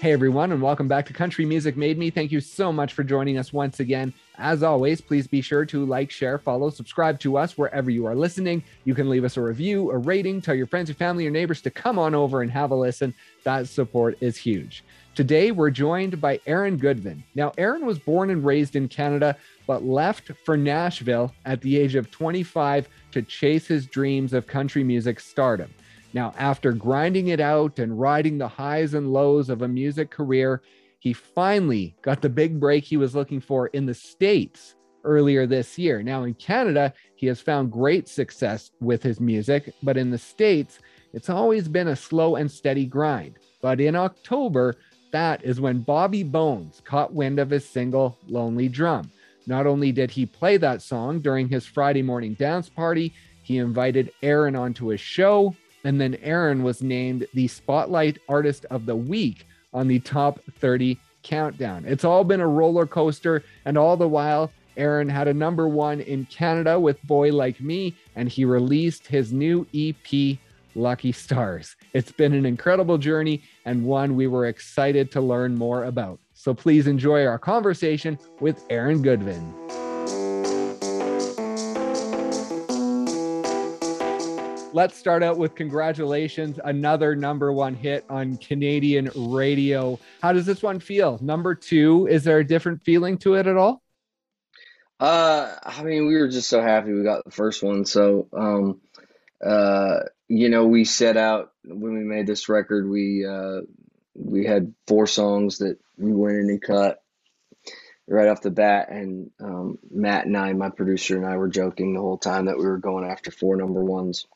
Hey everyone, and welcome back to Country Music Made Me. Thank you so much for joining us once again. As always, please be sure to like, share, follow, subscribe to us wherever you are listening. You can leave us a review, a rating, tell your friends, your family, your neighbors to come on over and have a listen. That support is huge. Today, we're joined by Aaron Goodvin. Now, Aaron was born and raised in Canada, but left for Nashville at the age of 25 to chase his dreams of country music stardom. Now, after grinding it out and riding the highs and lows of a music career, he finally got the big break he was looking for in the States earlier this year. Now, in Canada, he has found great success with his music, but in the States, it's always been a slow and steady grind. But in October, that is when Bobby Bones caught wind of his single Lonely Drum. Not only did he play that song during his Friday morning dance party, he invited Aaron onto his show and then Aaron was named the Spotlight Artist of the Week on the top 30 countdown. It's all been a roller coaster, and all the while, Aaron had a number one in Canada with Boy Like Me, and he released his new EP, Lucky Stars. It's been an incredible journey and one we were excited to learn more about. So please enjoy our conversation with Aaron Goodvin. Let's start out with congratulations. Another number one hit on Canadian radio. How does this one feel? Number two, is there a different feeling to it at all? Uh, I mean, we were just so happy we got the first one. So, um, uh, you know, we set out when we made this record. We uh, we had four songs that we went in and cut right off the bat. And um, Matt and I, my producer and I, were joking the whole time that we were going after four number ones.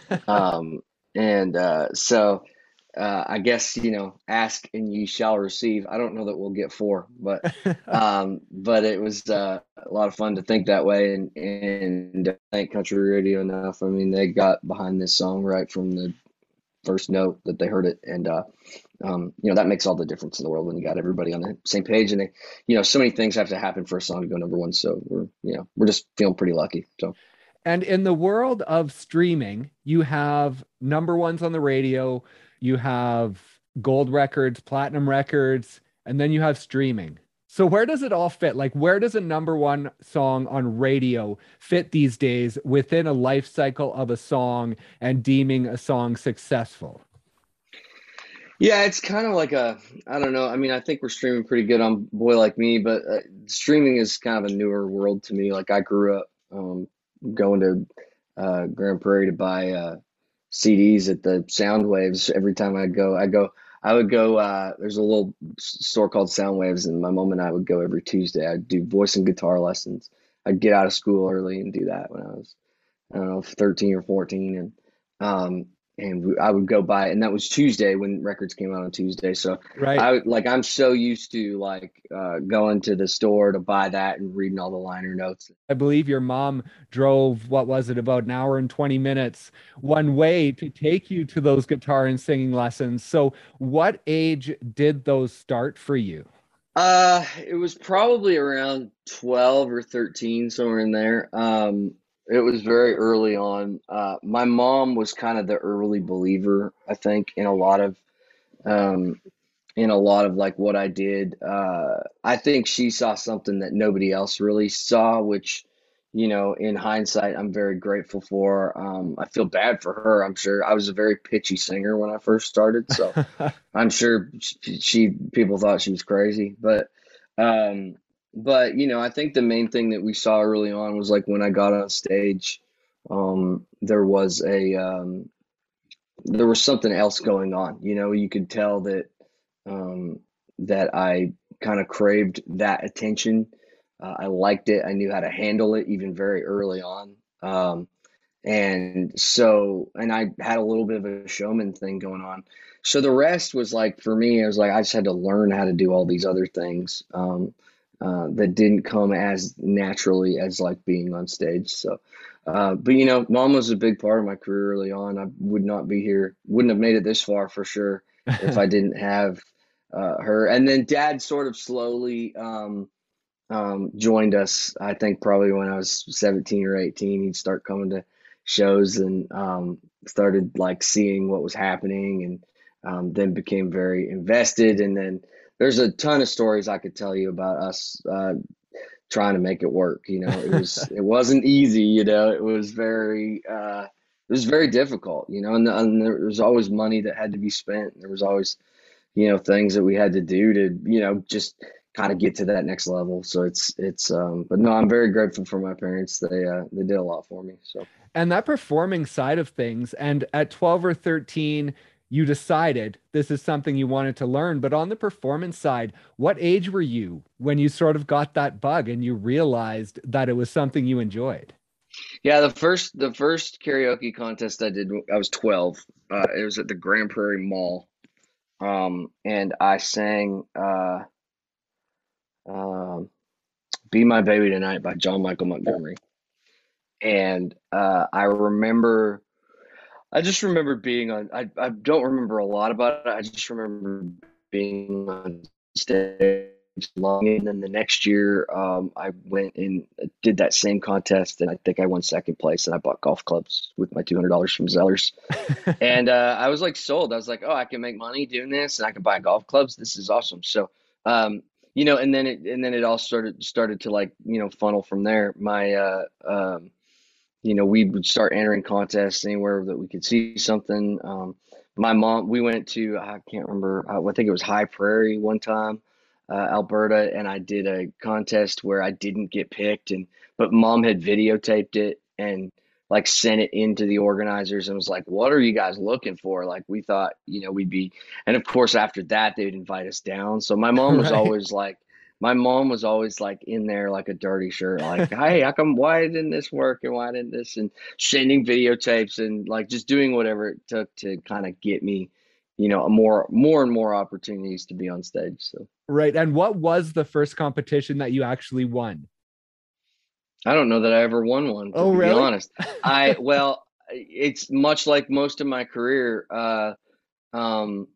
um, and uh, so uh, I guess you know, ask and you shall receive. I don't know that we'll get four, but um, but it was uh, a lot of fun to think that way, and and thank Country Radio enough. I mean, they got behind this song right from the first note that they heard it, and uh, um, you know that makes all the difference in the world when you got everybody on the same page. And they, you know, so many things have to happen for a song to go number one. So we're you know we're just feeling pretty lucky. So. And in the world of streaming, you have number ones on the radio, you have gold records, platinum records, and then you have streaming. So where does it all fit? Like where does a number one song on radio fit these days within a life cycle of a song and deeming a song successful? Yeah, it's kind of like a I don't know. I mean, I think we're streaming pretty good on Boy Like Me, but uh, streaming is kind of a newer world to me. Like I grew up um, going to uh, Grande Prairie to buy uh, CDs at the Soundwaves every time I go. I go I would go. Uh, there's a little store called Soundwaves, and my mom and I would go every Tuesday. I'd do voice and guitar lessons. I'd get out of school early and do that when I was, I don't know, 13 or 14, and um, and I would go by, and that was Tuesday when records came out on Tuesday. So right, I like I'm so used to like uh, going to the store to buy that and reading all the liner notes. I believe your mom drove what was it about an hour and twenty minutes one way to take you to those guitar and singing lessons. So what age did those start for you? Uh, it was probably around twelve or thirteen, somewhere in there. Um, it was very early on. Uh, my mom was kind of the early believer, I think, in a lot of, um, in a lot of like what I did. Uh, I think she saw something that nobody else really saw, which, you know, in hindsight, I'm very grateful for. Um, I feel bad for her. I'm sure I was a very pitchy singer when I first started, so I'm sure she, she people thought she was crazy, but um, but you know, I think the main thing that we saw early on was like when I got on stage, um, there was a um, there was something else going on. You know, you could tell that um, that I kind of craved that attention. Uh, I liked it. I knew how to handle it even very early on. Um, and so, and I had a little bit of a showman thing going on. So the rest was like for me, it was like I just had to learn how to do all these other things. Um, uh, that didn't come as naturally as like being on stage. So, uh, but you know, mom was a big part of my career early on. I would not be here, wouldn't have made it this far for sure if I didn't have uh, her. And then dad sort of slowly um, um, joined us. I think probably when I was 17 or 18, he'd start coming to shows and um, started like seeing what was happening and um, then became very invested. And then there's a ton of stories I could tell you about us uh, trying to make it work. You know, it was it wasn't easy. You know, it was very uh, it was very difficult. You know, and, and there was always money that had to be spent. There was always you know things that we had to do to you know just kind of get to that next level. So it's it's um but no, I'm very grateful for my parents. They uh they did a lot for me. So and that performing side of things and at 12 or 13 you decided this is something you wanted to learn. But on the performance side, what age were you when you sort of got that bug and you realized that it was something you enjoyed? Yeah, the first the first karaoke contest I did, I was 12. Uh, it was at the Grande Prairie Mall, um, and I sang uh, um, "Be My Baby Tonight" by John Michael Montgomery, and uh, I remember I just remember being on. I I don't remember a lot about it. I just remember being on stage long, and then the next year, um, I went and did that same contest, and I think I won second place, and I bought golf clubs with my two hundred dollars from Zellers, and uh, I was like sold. I was like, oh, I can make money doing this, and I can buy golf clubs. This is awesome. So, um, you know, and then it and then it all started started to like you know funnel from there. My uh, um you know, we would start entering contests anywhere that we could see something. Um, my mom, we went to, I can't remember, uh, I think it was High Prairie one time, uh, Alberta, and I did a contest where I didn't get picked, and but mom had videotaped it and like sent it into the organizers and was like, "What are you guys looking for?" Like we thought, you know, we'd be, and of course after that they would invite us down. So my mom was right. always like my mom was always like in there like a dirty shirt, like, hey, how come why didn't this work and why didn't this and sending videotapes and like just doing whatever it took to kind of get me, you know, more more and more opportunities to be on stage. So right. And what was the first competition that you actually won? I don't know that I ever won one. To oh, really? Be honest, I well, it's much like most of my career. Uh, um,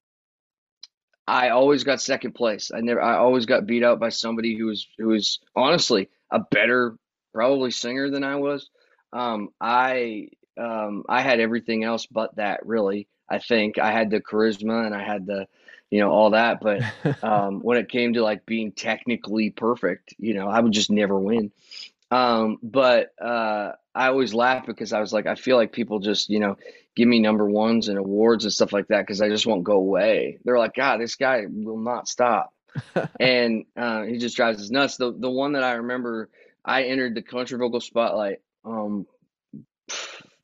I always got second place. I never I always got beat out by somebody who was who was honestly a better probably singer than I was. Um, I um, I had everything else but that really. I think I had the charisma and I had the you know all that but um, when it came to like being technically perfect, you know, I would just never win. Um, but uh, I always laugh because I was like, I feel like people just, you know, give me number ones and awards and stuff like that because I just won't go away. They're like, God, this guy will not stop. and uh, he just drives us nuts. The the one that I remember, I entered the country vocal spotlight. Um,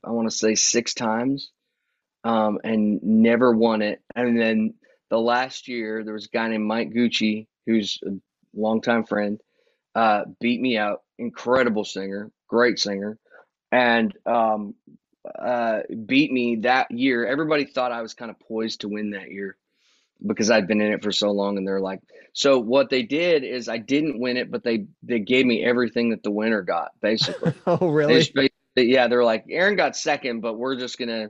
I want to say six times, um, and never won it. And then the last year, there was a guy named Mike Gucci, who's a longtime friend, uh, beat me out. Incredible singer, great singer, and um, uh, beat me that year. Everybody thought I was kind of poised to win that year because I'd been in it for so long. And they're like, so what they did is I didn't win it, but they they gave me everything that the winner got, basically. oh, really? They yeah, they're like, Aaron got second, but we're just gonna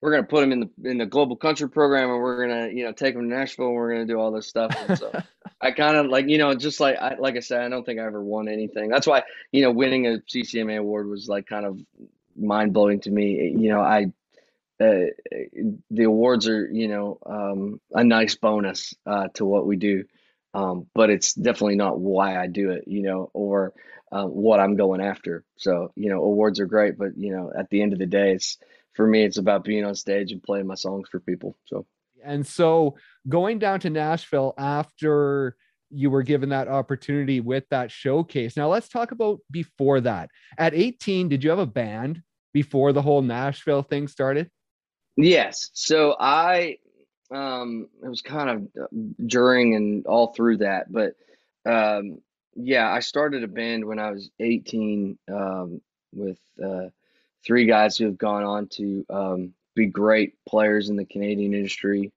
we're gonna put him in the in the global country program, and we're gonna you know take him to Nashville, and we're gonna do all this stuff. And so I kind of like you know just like I like I said, I don't think I ever won anything. That's why you know winning a CCMA award was like kind of mind blowing to me. You know, I uh, the awards are you know um, a nice bonus uh, to what we do, um, but it's definitely not why I do it. You know, or uh, what I'm going after. So you know, awards are great, but you know, at the end of the day, it's for me, it's about being on stage and playing my songs for people. So and so going down to Nashville after you were given that opportunity with that showcase. Now let's talk about before that. At 18, did you have a band before the whole Nashville thing started? Yes. So I um it was kind of uh, during and all through that, but um yeah, I started a band when I was 18 um with uh three guys who have gone on to um be great players in the Canadian industry.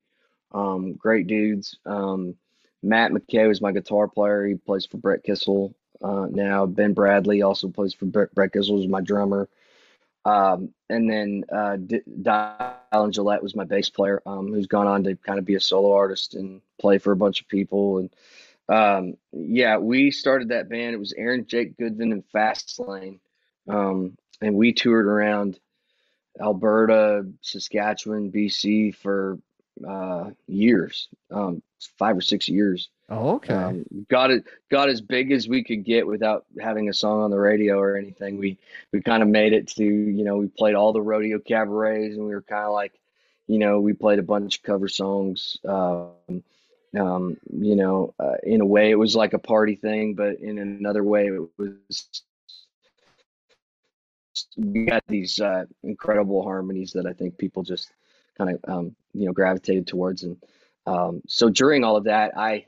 Um great dudes. Um Matt McKay was my guitar player. He plays for Brett Kissel uh, now. Ben Bradley also plays for Brett, Brett Kissel, is my drummer. Um, and then uh, D- Dylan Gillette was my bass player, um, who's gone on to kind of be a solo artist and play for a bunch of people. And um, yeah, we started that band. It was Aaron, Jake Goodvin, and Fast Lane. Um, and we toured around Alberta, Saskatchewan, BC for uh, years, um, five or six years. Oh, okay. Um, got it, got as big as we could get without having a song on the radio or anything. We we kind of made it to, you know, we played all the rodeo cabarets, and we were kind of like, you know, we played a bunch of cover songs. Um, um, you know, uh, in a way, it was like a party thing, but in another way, it was we got these uh, incredible harmonies that I think people just kind of um, you know gravitated towards, and um, so during all of that, I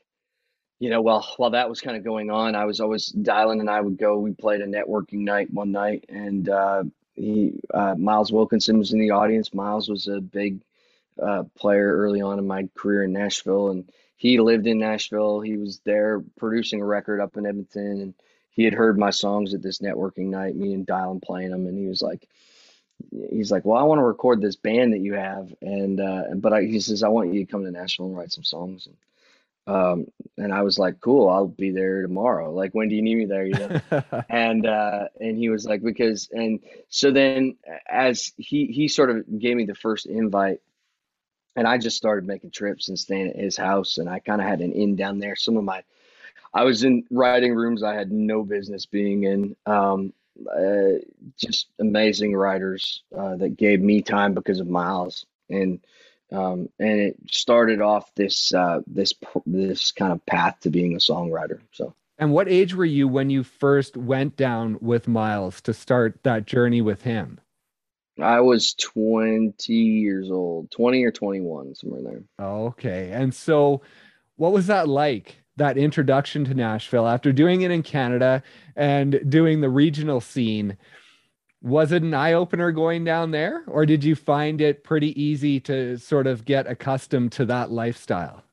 you know, well, while that was kind of going on, I was always Dylan and I would go. We played a networking night one night, and uh, he uh, Miles Wilkinson was in the audience. Miles was a big uh, player early on in my career in Nashville, and he lived in Nashville. He was there producing a record up in Edmonton, and he had heard my songs at this networking night, me and Dylan playing them, and he was like, he's like, well, I want to record this band that you have, and uh, but I, he says I want you to come to Nashville and write some songs, and um, and I was like, cool, I'll be there tomorrow. Like, when do you need me there? You know? and, uh, and he was like, because, and so then as he, he sort of gave me the first invite and I just started making trips and staying at his house. And I kind of had an in down there. Some of my, I was in writing rooms I had no business being in. Um, uh, just amazing writers uh, that gave me time because of Miles. And, um, and it started off this uh, this this kind of path to being a songwriter. So. And what age were you when you first went down with Miles to start that journey with him? I was 20 years old, 20 or 21, somewhere there. Okay. And so, what was that like? That introduction to Nashville after doing it in Canada and doing the regional scene was it an eye opener going down there, or did you find it pretty easy to sort of get accustomed to that lifestyle?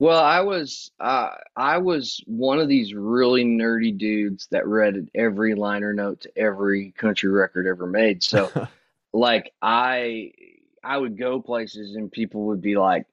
Well, I was uh, I was one of these really nerdy dudes that read every liner note to every country record ever made. So, like I I would go places and people would be like,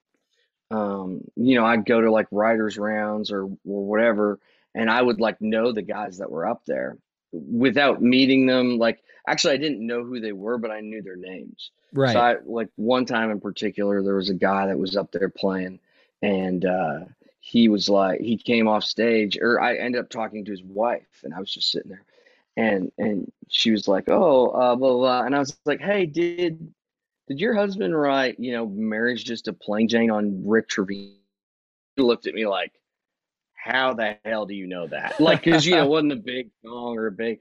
um, you know, I'd go to like writers rounds or or whatever, and I would like know the guys that were up there without meeting them. Like actually I didn't know who they were, but I knew their names. Right. So I like one time in particular, there was a guy that was up there playing, and uh, he was like, he came off stage, or I ended up talking to his wife, and I was just sitting there, and and she was like, oh, uh, blah, blah blah, and I was like, hey, did did your husband write, you know, marriage just a plain Jane on Rick Trevino? He looked at me like, how the hell do you know that? Like, because you know, it wasn't a big song or a big,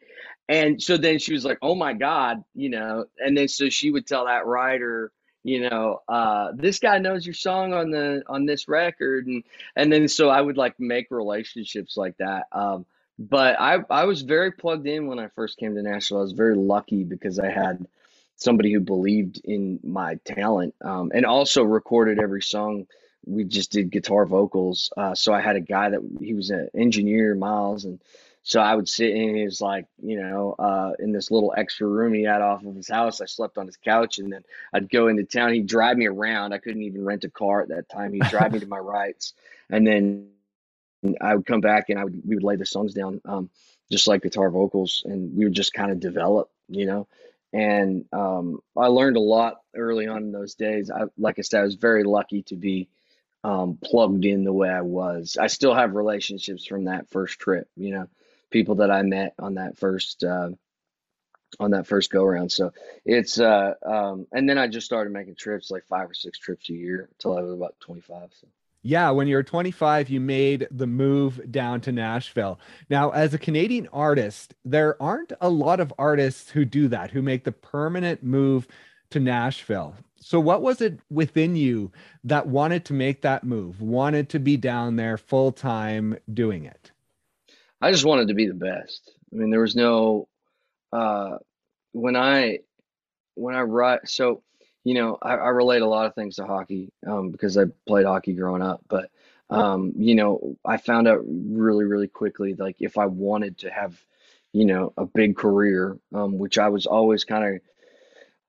and so then she was like, oh my god, you know, and then so she would tell that writer, you know, uh, this guy knows your song on the on this record, and and then so I would like make relationships like that. Um, but I I was very plugged in when I first came to Nashville. I was very lucky because I had somebody who believed in my talent um, and also recorded every song we just did guitar vocals. Uh, so I had a guy that he was an engineer, Miles, and so I would sit in his like, you know, uh, in this little extra room he had off of his house. I slept on his couch, and then I'd go into town. He'd drive me around. I couldn't even rent a car at that time. He'd drive me to my rights, and then I would come back and I would we would lay the songs down, um, just like guitar vocals, and we would just kind of develop, you know. And um, I learned a lot early on in those days. I, like I said, I was very lucky to be um, plugged in the way I was. I still have relationships from that first trip, you know, people that I met on that first uh, on that first go around. So it's uh, um, and then I just started making trips like five or six trips a year until I was about 25. So. Yeah, when you were 25, you made the move down to Nashville. Now, as a Canadian artist, there aren't a lot of artists who do that, who make the permanent move to Nashville. So, what was it within you that wanted to make that move, wanted to be down there full time doing it? I just wanted to be the best. I mean, there was no, uh, when I, when I write, so, you know, I, I relate a lot of things to hockey um, because I played hockey growing up. But, um, you know, I found out really, really quickly, like if I wanted to have, you know, a big career, um, which I was always kind of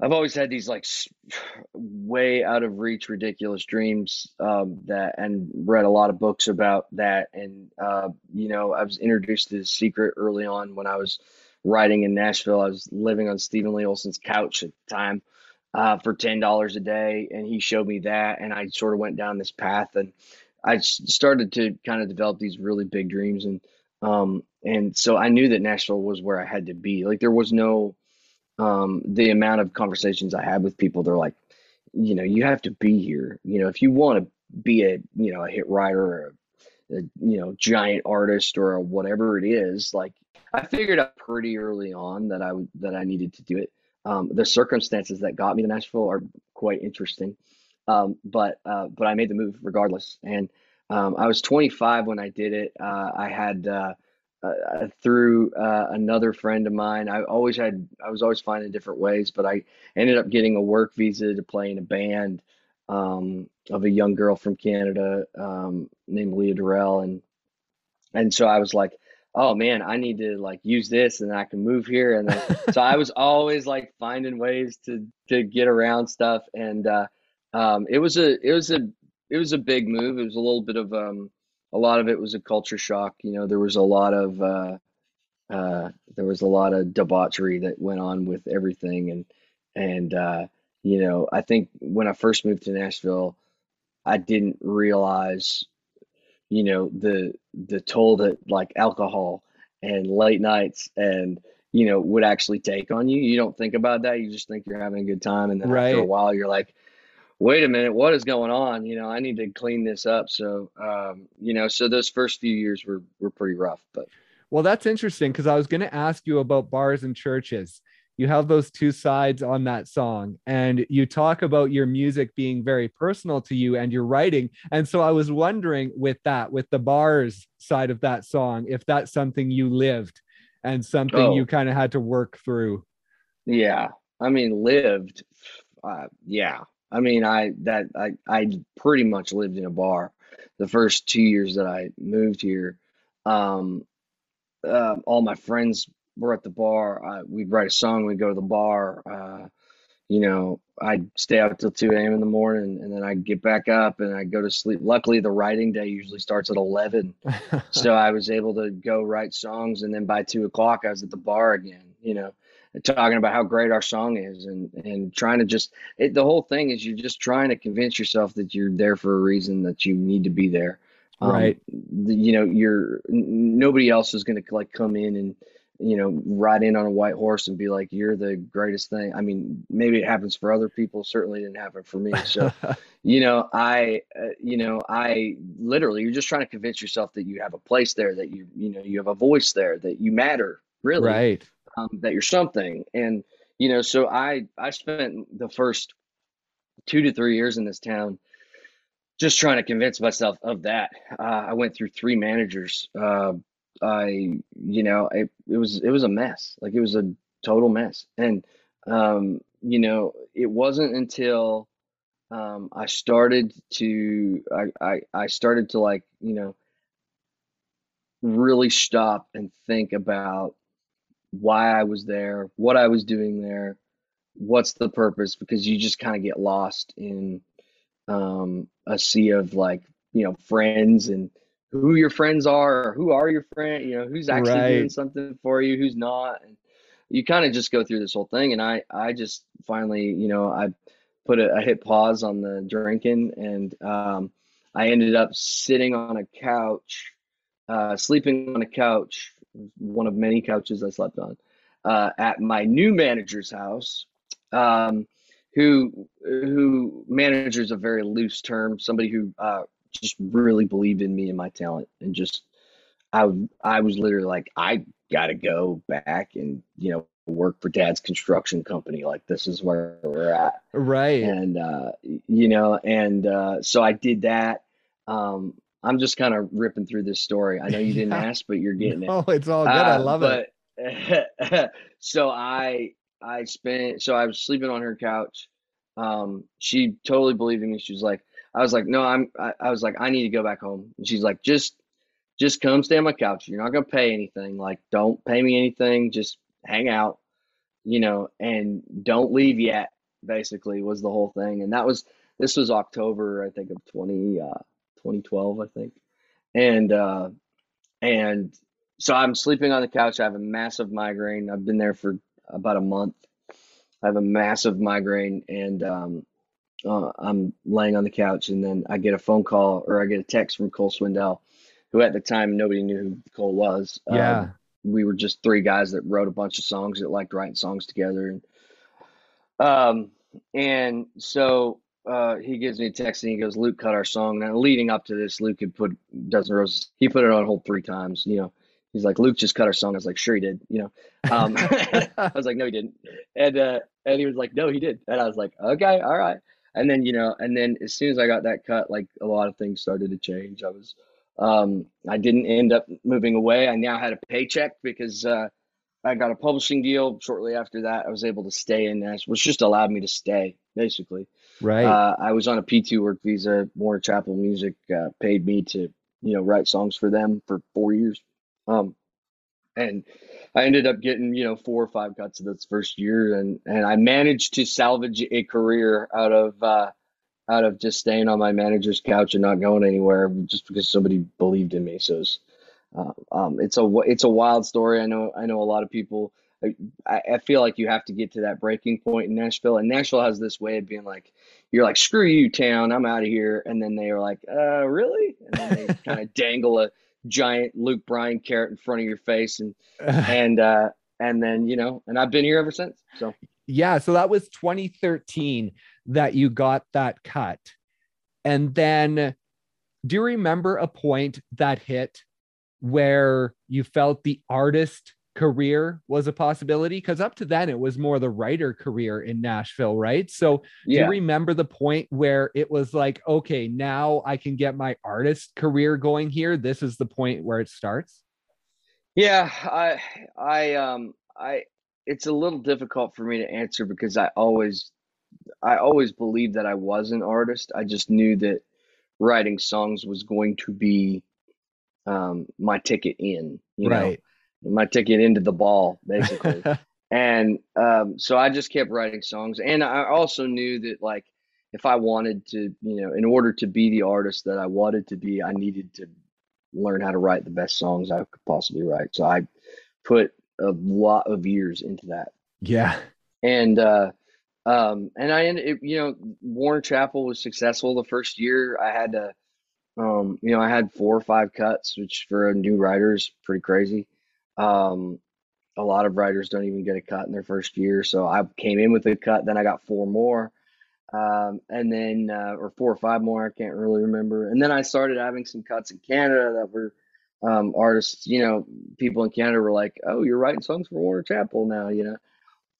I've always had these like way out of reach, ridiculous dreams um, that, and read a lot of books about that. And uh, you know, I was introduced to the secret early on when I was writing in Nashville. I was living on Steven Lee Olsen's couch at the time, uh, for ten dollars a day, and he showed me that, and I sort of went down this path, and I started to kind of develop these really big dreams, and um, and so I knew that Nashville was where I had to be. Like there was no um, the amount of conversations I had with people. They're like, you know, you have to be here. You know, if you want to be a you know a hit writer or a, a you know giant artist or whatever it is, like I figured out pretty early on that I would that I needed to do it. Um, the circumstances that got me to Nashville are quite interesting, um, but uh, but I made the move regardless. And um, I was 25 when I did it. Uh, I had uh, uh through another friend of mine. I always had I was always finding different ways, but I ended up getting a work visa to play in a band um, of a young girl from Canada um, named Leah Durrell, and and so I was like, oh man, I need to like use this, and I can move here, and then, so I was always like finding ways to to get around stuff, and uh, um, it was a it was a it was a big move. It was a little bit of um, a lot of it was a culture shock. You know, there was a lot of uh, uh, there was a lot of debauchery that went on with everything, and and uh, you know, I think when I first moved to Nashville, I didn't realize, you know, the the toll that like alcohol and late nights and you know would actually take on you. You don't think about that. You just think you're having a good time, and then right. after a while, you're like, wait a minute, what is going on? You know, I need to clean this up. So, um, you know, so those first few years were were pretty rough, but. Well, that's interesting because I was going to ask you about bars and churches you have those two sides on that song and you talk about your music being very personal to you and your writing. And so i was wondering with that with the bars side of that song if that's something you lived and something oh. you kind of had to work through. Yeah. I mean lived uh, yeah. I mean i that i i pretty much lived in a bar the first two years that i moved here. Um uh, all my friends we're at the bar. Uh, we'd write a song. We'd go to the bar. Uh, you know, I'd stay out till 2 a.m. in the morning and then I'd get back up and I'd go to sleep. Luckily, the writing day usually starts at 11. so I was able to go write songs. And then by two o'clock, I was at the bar again, you know, talking about how great our song is and, and trying to just, it, the whole thing is you're just trying to convince yourself that you're there for a reason, that you need to be there. Um, right. You know, you're, nobody else is going to like come in and, you know, ride in on a white horse and be like, "You're the greatest thing." I mean, maybe it happens for other people. Certainly didn't happen for me. So, you know, I, uh, you know, I literally, you're just trying to convince yourself that you have a place there, that you, you know, you have a voice there, that you matter, really, right? Um, that you're something, and you know, so I, I spent the first two to three years in this town just trying to convince myself of that. Uh, I went through three managers. Uh, I, you know, it, it was it was a mess. Like it was a total mess. And um, you know, it wasn't until um, I started to I, I I started to like, you know, really stop and think about why I was there, what I was doing there, what's the purpose, because you just kind of get lost in um, a sea of like, you know, friends and who your friends are, or who are your friend, you know, who's actually right. doing something for you, who's not. And you kind of just go through this whole thing. And I, I just finally, you know, I put a, I hit pause on the drinking and um, I ended up sitting on a couch, uh, sleeping on a couch, one of many couches I slept on, uh, at my new manager's house. Um, who who managers a very loose term, somebody who uh, just really believed in me and my talent and just I I was literally like I got to go back and you know work for dad's construction company. Like this is where we're at. Right. And uh you know and uh so I did that. Um I'm just kind of ripping through this story. I know you didn't yeah. ask but you're getting it. Oh it's all good. Uh, I love but, it so I I spent so I was sleeping on her couch. Um she totally believed in me. She was like I was like, no, I'm, I, I, was like, I need to go back home. And she's like, just, just come stay on my couch. You're not going to pay anything. Like, don't pay me anything. Just hang out, you know, and don't leave yet, basically was the whole thing. And that was, this was October, I think of 20, uh, 2012, I think. And, uh, and so I'm sleeping on the couch. I have a massive migraine. I've been there for about a month. I have a massive migraine, and um, uh, I'm laying on the couch, and then I get a phone call or I get a text from Cole Swindell, who at the time nobody knew who Cole was. Yeah. Um, we were just three guys that wrote a bunch of songs that liked writing songs together, and um, and so uh, he gives me a text and he goes, Luke cut our song. Now, leading up to this, Luke had put Dozen Roses, he put it on hold three times. You know, he's like, Luke just cut our song. I was like, sure he did. You know, um, I was like, no, he didn't. And, uh, and he was like, no, he did. And I was like, okay, all right. And then, you know, and then as soon as I got that cut, like a lot of things started to change. I was, um, I didn't end up moving away. I now had a paycheck because, uh, I got a publishing deal shortly after that. I was able to stay in Nashville, which just allowed me to stay basically. Right. Uh, I was on a P2 work visa. Warner Chappell Music uh, paid me to, you know, write songs for them for four years. Um, and I ended up getting, you know, four or five cuts of this first year, and and I managed to salvage a career out of uh, out of just staying on my manager's couch and not going anywhere, just because somebody believed in me. So it's, uh, um, it's a it's a wild story. I know I know a lot of people I, I feel like you have to get to that breaking point in Nashville, and Nashville has this way of being like, you're like, screw you, town, I'm out of here, and then they are like, uh, really? And then they kind of dangle a giant Luke Bryan carrot in front of your face, and and uh, and then you know, and I've been here ever since. So yeah, so that was 2013 that you got that cut, and then do you remember a point that hit where you felt the artist career was a possibility because up to then it was more the writer career in Nashville, right? So yeah. do you remember the point where it was like, okay, now I can get my artist career going here? This is the point where it starts? Yeah, I I um I it's a little difficult for me to answer because I always I always believed that I was an artist. I just knew that writing songs was going to be um my ticket in, you right. know my ticket into the ball basically. And um, so i just kept writing songs. And i also knew that like if i wanted to you know in order to be the artist that i wanted to be i needed to learn how to write the best songs i could possibly write. So i put a lot of years into that. Yeah. And uh um and i ended you know warner chappell was successful the first year. I had to um you know i had four or five cuts which for a new writer is pretty crazy um, a lot of writers don't even get a cut in their first year. So I came in with a cut, then I got four more, um, and then uh, or four or five more. I can't really remember. And then I started having some cuts in Canada that were um, artists. You know, people in Canada were like, "Oh, you're writing songs for Warner Chappell now," you know.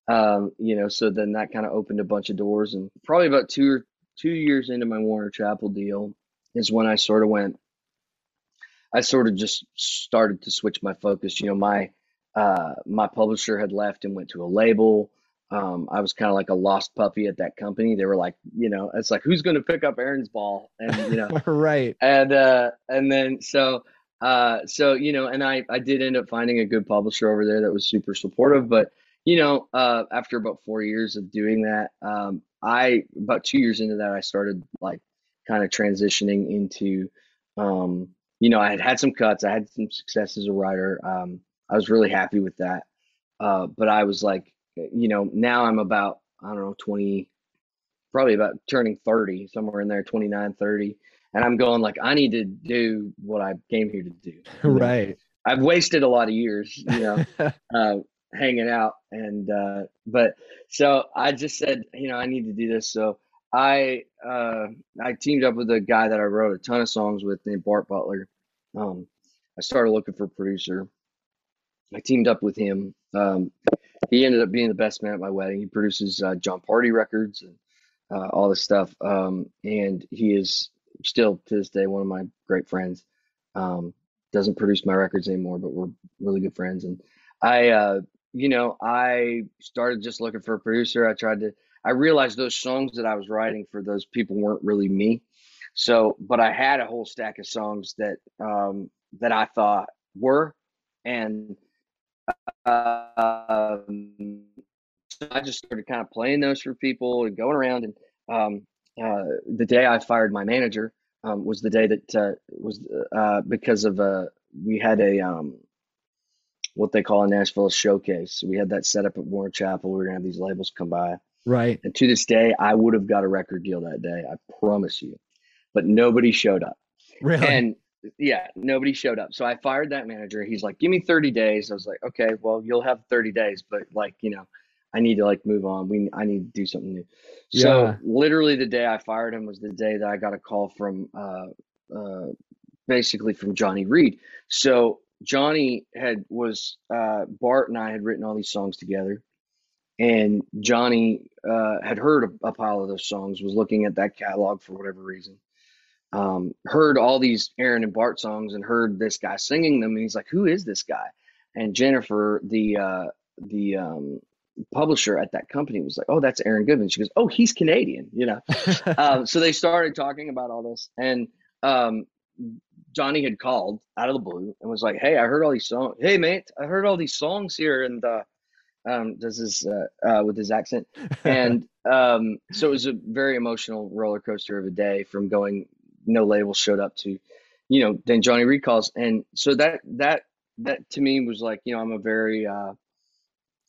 Um, you know, so then that kind of opened a bunch of doors, and probably about two or two years into my Warner Chappell deal is when I sort of went, I sort of just started to switch my focus. You know, my uh, my publisher had left and went to a label. Um, I was kind of like a lost puppy at that company. They were like, you know, it's like who's going to pick up Aaron's ball, and you know, right. And uh, and then so uh, so you know, and I I did end up finding a good publisher over there that was super supportive. But you know, uh, after about four years of doing that, um, I about two years into that, I started like kind of transitioning into um, you know, I had had some cuts. I had some success as a writer. Um, I was really happy with that. Uh, but I was like, you know, now I'm about, I don't know, 20, probably about turning 30, somewhere in there, 29, 30. And I'm going like, I need to do what I came here to do. Right. I've wasted a lot of years, you know, uh, hanging out. And, uh, but so I just said, you know, I need to do this. So I uh, I teamed up with a guy that I wrote a ton of songs with named Bart Butler. Um, I started looking for a producer. I teamed up with him. Um, he ended up being the best man at my wedding. He produces uh, Jon Pardi records and uh, all this stuff. Um, and he is still to this day one of my great friends. Um, doesn't produce my records anymore, but we're really good friends. And I, uh, you know, I started just looking for a producer. I tried to I realized those songs that I was writing for those people weren't really me. So, but I had a whole stack of songs that um, that I thought were, and uh, I just started kind of playing those for people and going around. And um, uh, the day I fired my manager um, was the day that uh, was uh, because of a uh, we had a um, what they call in Nashville a showcase. We had that set up at Warner Chappell. We were gonna have these labels come by. Right. And to this day, I would have got a record deal that day. I promise you. But nobody showed up. Really? And yeah, nobody showed up. So I fired that manager. He's like, give me 30 days. I was like, okay, well, you'll have 30 days, but like, you know, I need to like move on. We I need to do something new. So Yeah. literally the day I fired him was the day that I got a call from uh uh basically from Johnny Reid. So Johnny had was uh Bart and I had written all these songs together and Johnny uh had heard a, a pile of those songs, was looking at that catalog for whatever reason. Um, heard all these Aaron and Bart songs and heard this guy singing them and he's like, Who is this guy? And Jennifer, the uh the um publisher at that company was like, "Oh, that's Aaron Goodvin." She goes, "Oh, he's Canadian," you know. um, so they started talking about all this, and um, Johnny had called out of the blue and was like, "Hey, I heard all these songs. Hey, mate, I heard all these songs here." And uh, um, does this uh, uh, with his accent, and um, so it was a very emotional roller coaster of a day from going no label showed up to, you know, then Johnny recalls, and so that that that to me was like, you know, I'm a very uh,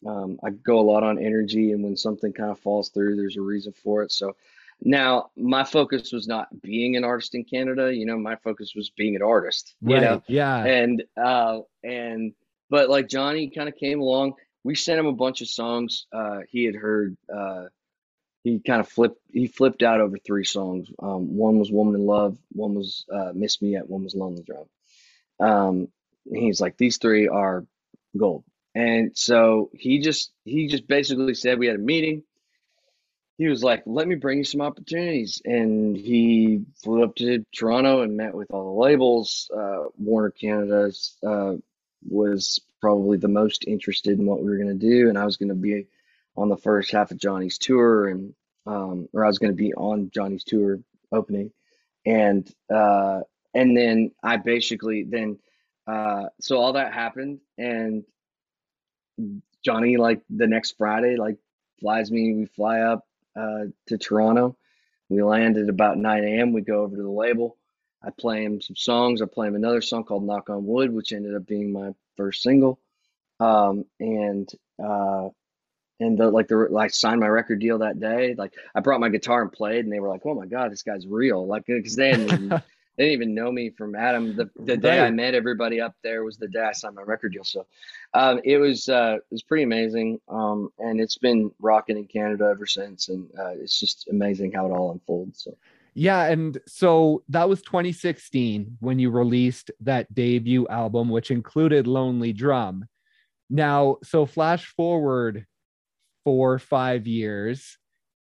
um, I go a lot on energy, and when something kind of falls through, there's a reason for it. So now my focus was not being an artist in Canada. You know, my focus was being an artist. You right. know, Yeah. and uh, and but like Johnny kind of came along. We sent him a bunch of songs. Uh, he had heard. Uh, he kind of flipped. He flipped out over three songs. Um, one was "Woman in Love." One was uh, "Miss Me Yet." One was "Lonely Drum." Um, he's like, these three are gold. And so he just he just basically said we had a meeting. He was like, "Let me bring you some opportunities," and he flew up to Toronto and met with all the labels. Uh, Warner Canada uh, was probably the most interested in what we were going to do, and I was going to be on the first half of Johnny's tour, and um, or I was going to be on Johnny's tour opening, and uh, and then I basically then uh, so all that happened, and Johnny like the next Friday like flies me. We fly up uh, to Toronto. We land at about 9 a.m. We go over to the label. I play him some songs. I play him another song called "Knock on Wood," which ended up being my first single. Um, and uh, and the, like the like signed my record deal that day. Like I brought my guitar and played, and they were like, "Oh my god, this guy's real!" Like because they didn't even, they didn't even know me from Adam. The the day I met everybody up there was the day I signed my record deal. So um, it was uh, it was pretty amazing, um, and it's been rocking in Canada ever since. And uh, it's just amazing how it all unfolds. So Yeah, and so that was 2016 when you released that debut album, which included Lonely Drum. Now, so flash forward four, five years,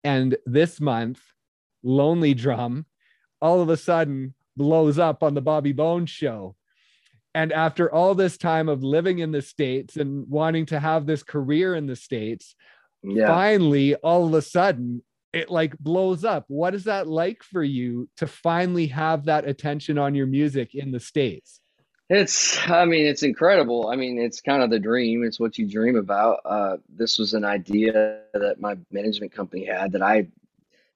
and this month, Lonely Drum all of a sudden blows up on the Bobby Bones show. And after all this time of living in the States and wanting to have this career in the States, yeah. finally all of a sudden it like blows up what is that like for you to finally have that attention on your music in the states It's, I mean, it's incredible. I mean, it's kind of the dream. It's what you dream about. Uh, this was an idea that my management company had that I,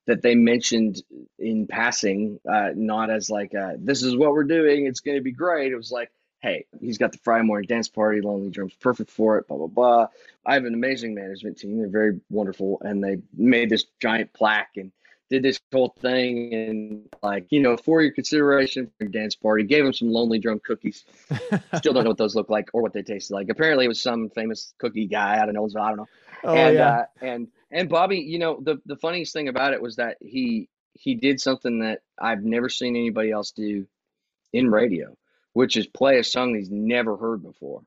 that they mentioned in passing, uh, not as like, uh, this is what we're doing. It's going to be great. It was like, hey, he's got the Friday morning dance party. Lonely Drum's perfect for it. Blah blah blah. I have an amazing management team. They're very wonderful, and they made this giant plaque and did this whole thing and like you know for your consideration for your dance party gave him some lonely drum cookies still don't know what those look like or what they tasted like apparently it was some famous cookie guy out of Knoxville, i don't know oh and yeah uh, and and bobby you know the the funniest thing about it was that he he did something that i've never seen anybody else do in radio which is play a song he's never heard before.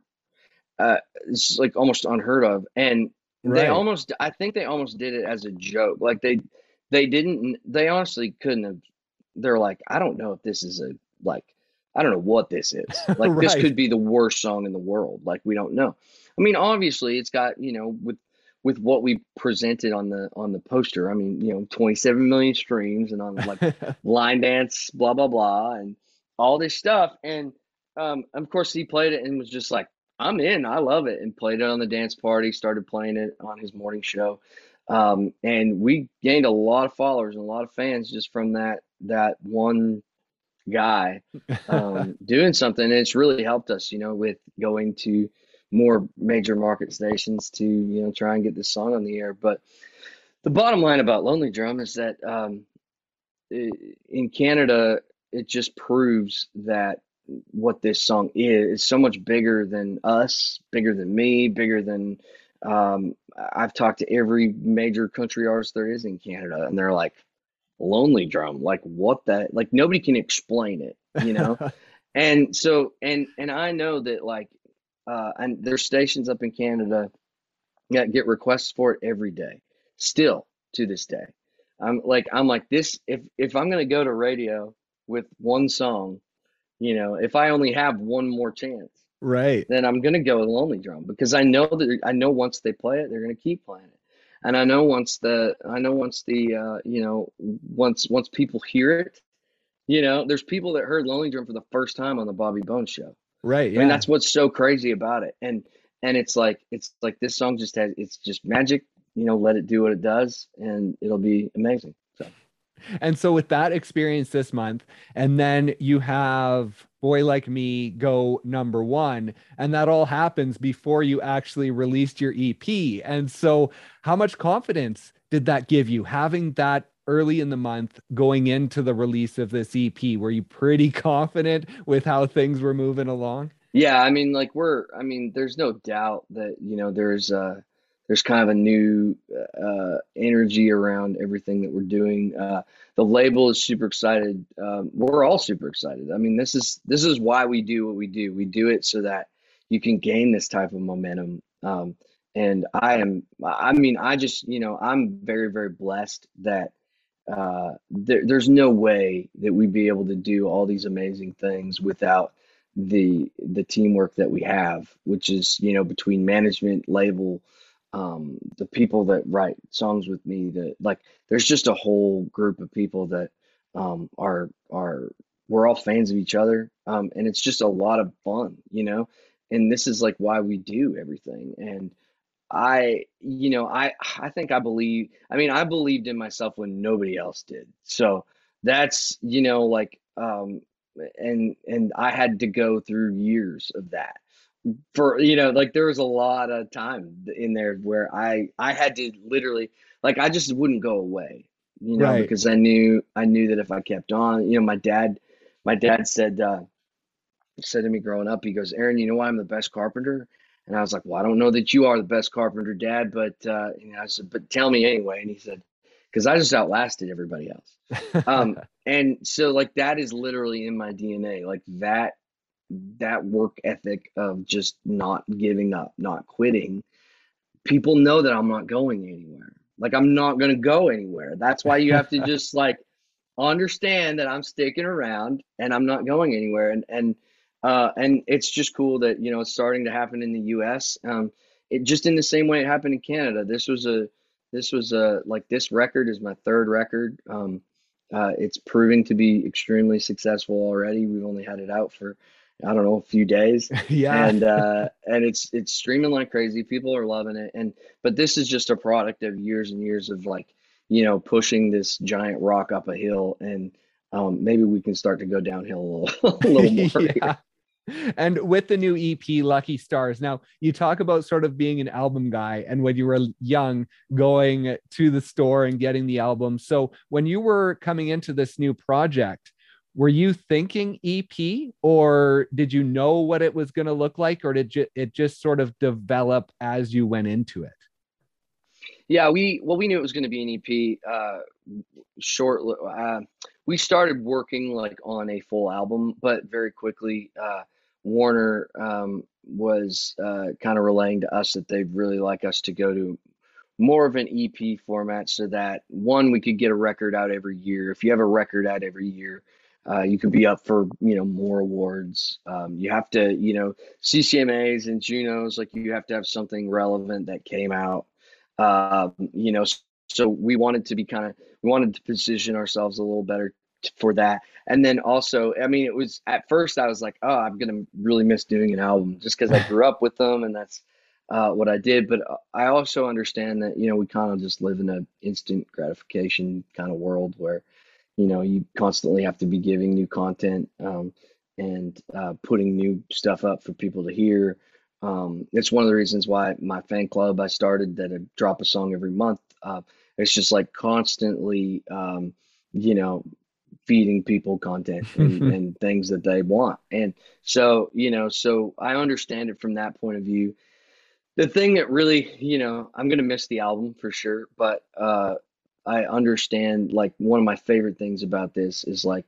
Uh it's like almost unheard of. And Right. they almost i think they almost did it as a joke. Like they they didn't they honestly couldn't have they're like i don't know if this is a like i don't know what this is. Like this could be the worst song in the world. Like we don't know. I mean obviously it's got you know with with what we presented on the on the poster i mean you know 27 million streams and on like line dance, blah blah blah, and all this stuff. And um, of course, he played it and was just like, "I'm in, I love it," and played it on the dance party. Started playing it on his morning show, um, and we gained a lot of followers and a lot of fans just from that that one guy um, doing something. And it's really helped us, you know, with going to more major market stations to you know try and get this song on the air. But the bottom line about Lonely Drum is that um, in Canada, it just proves that what this song is is so much bigger than us, bigger than me, bigger than um, I've talked to every major country artist there is in Canada, and they're like, "Lonely Drum, like what that? Like nobody can explain it, you know." and so, and and I know that like, uh, and there's stations up in Canada that get requests for it every day, still to this day. I'm like, I'm like this. If if I'm gonna go to radio with one song, you know, if I only have one more chance, right, then I'm gonna go with Lonely Drum because I know that I know once they play it, they're gonna keep playing it, and I know once the I know once the uh, you know once once people hear it, you know, there's people that heard Lonely Drum for the first time on the Bobby Bones show. Right. Yeah. I mean, that's what's so crazy about it, and and it's like it's like this song just has it's just magic. You know, let it do what it does, and it'll be amazing. And so, with that experience this month, and then you have Boy Like Me go number one, and that all happens before you actually released your EP. And so, how much confidence did that give you having that early in the month going into the release of this EP? Were you pretty confident with how things were moving along? Yeah, I mean, like we're, I mean, there's no doubt that, you know, there's, uh, there's kind of a new uh, energy around everything that we're doing. Uh, the label is super excited. Um, we're all super excited. I mean, this is this is why we do what we do. We do it so that you can gain this type of momentum. Um, and I am, I mean, I just, you know, I'm very, very blessed that uh, there, there's no way that we'd be able to do all these amazing things without the the teamwork that we have, which is, you know, between management, label, um, the people that write songs with me that like there's just a whole group of people that um, are are we're all fans of each other um, and it's just a lot of fun you know? And this is like why we do everything. And i you know i i think i believe i mean i believed in myself when nobody else did. So that's you know like um and and i had to go through years of that for you know like there was a lot of time in there where i i had to literally like i just wouldn't go away you know Right. because i knew i knew that if i kept on you know my dad my dad said uh said to me growing up he goes aaron you know why i'm the best carpenter and i was like well i don't know that you are the best carpenter dad but uh you know i said but tell me anyway and he said because i just outlasted everybody else um and so like that is literally in my dna like that that work ethic of just not giving up, not quitting, people know that I'm not going anywhere. Like I'm not going to go anywhere. That's why you have to just like understand that I'm sticking around and I'm not going anywhere. And and uh, and it's just cool that you know it's starting to happen in the U.S. Um, it just in the same way it happened in Canada. This was a this was a like this record is my third record. Um, uh, it's proving to be extremely successful already. We've only had it out for I don't know, a few days. yeah. And uh and it's it's streaming like crazy. People are loving it. And but this is just a product of years and years of like, you know, pushing this giant rock up a hill and um maybe we can start to go downhill a little, a little more. here. yeah. And with the new EP, Lucky Stars, now you talk about sort of being an album guy and when you were young, going to the store and getting the album. So when you were coming into this new project, were you thinking EP or did you know what it was going to look like or did ju- it just sort of develop as you went into it? Yeah, we well we knew it was going to be an EP uh short uh we started working like on a full album, but very quickly uh Warner um was uh kind of relaying to us that they'd really like us to go to more of an EP format so that one we could get a record out every year. If you have a record out every year, uh, you could be up for you know more awards. Um, you have to you know CCMAs and Junos like you have to have something relevant that came out. Um, you know, so we wanted to be kind of we wanted to position ourselves a little better t- for that. And then also, I mean, it was at first I was like, oh, I'm gonna really miss doing an album just because I grew up with them and that's uh, what I did. But uh, I also understand that you know we kind of just live in an instant gratification kind of world where you know you constantly have to be giving new content um, and uh, putting new stuff up for people to hear Um, it's one of the reasons why my fan club I started that I drop a song every month. Uh, it's just like constantly, um, you know, feeding people content and, and things that they want. And so, you know, so I understand it from that point of view. The thing that really, you know, I'm gonna miss the album for sure, but uh, I understand like one of my favorite things about this is like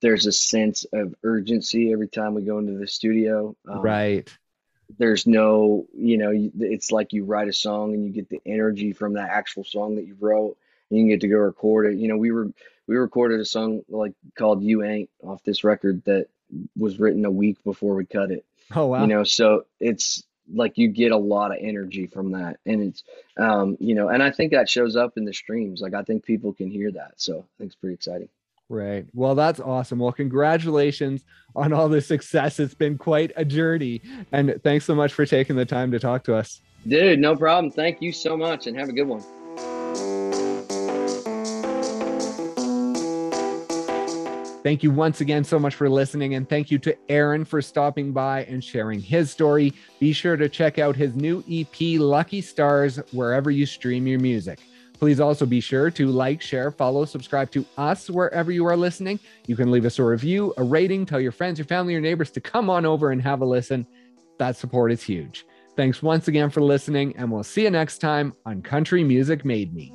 there's a sense of urgency every time we go into the studio. Um, right. there's no you know it's like you write a song and you get the energy from that actual song that you wrote and you get to go record it. You know we were we recorded a song like called you ain't off this record that was written a week before we cut it. Oh wow. You know so it's like you get a lot of energy from that and it's um you know and i think that shows up in the streams like i think people can hear that so i think it's pretty exciting Right. Well, that's awesome. Well, congratulations on all the success. It's been quite a journey. And thanks so much for taking the time to talk to us. Dude, no problem. Thank you so much and have a good one. Thank you once again so much for listening. And thank you to Aaron for stopping by and sharing his story. Be sure to check out his new EP, Lucky Stars, wherever you stream your music. Please also be sure to like, share, follow, subscribe to us wherever you are listening. You can leave us a review, a rating, tell your friends, your family, your neighbors to come on over and have a listen. That support is huge. Thanks once again for listening, and we'll see you next time on Country Music Made Me.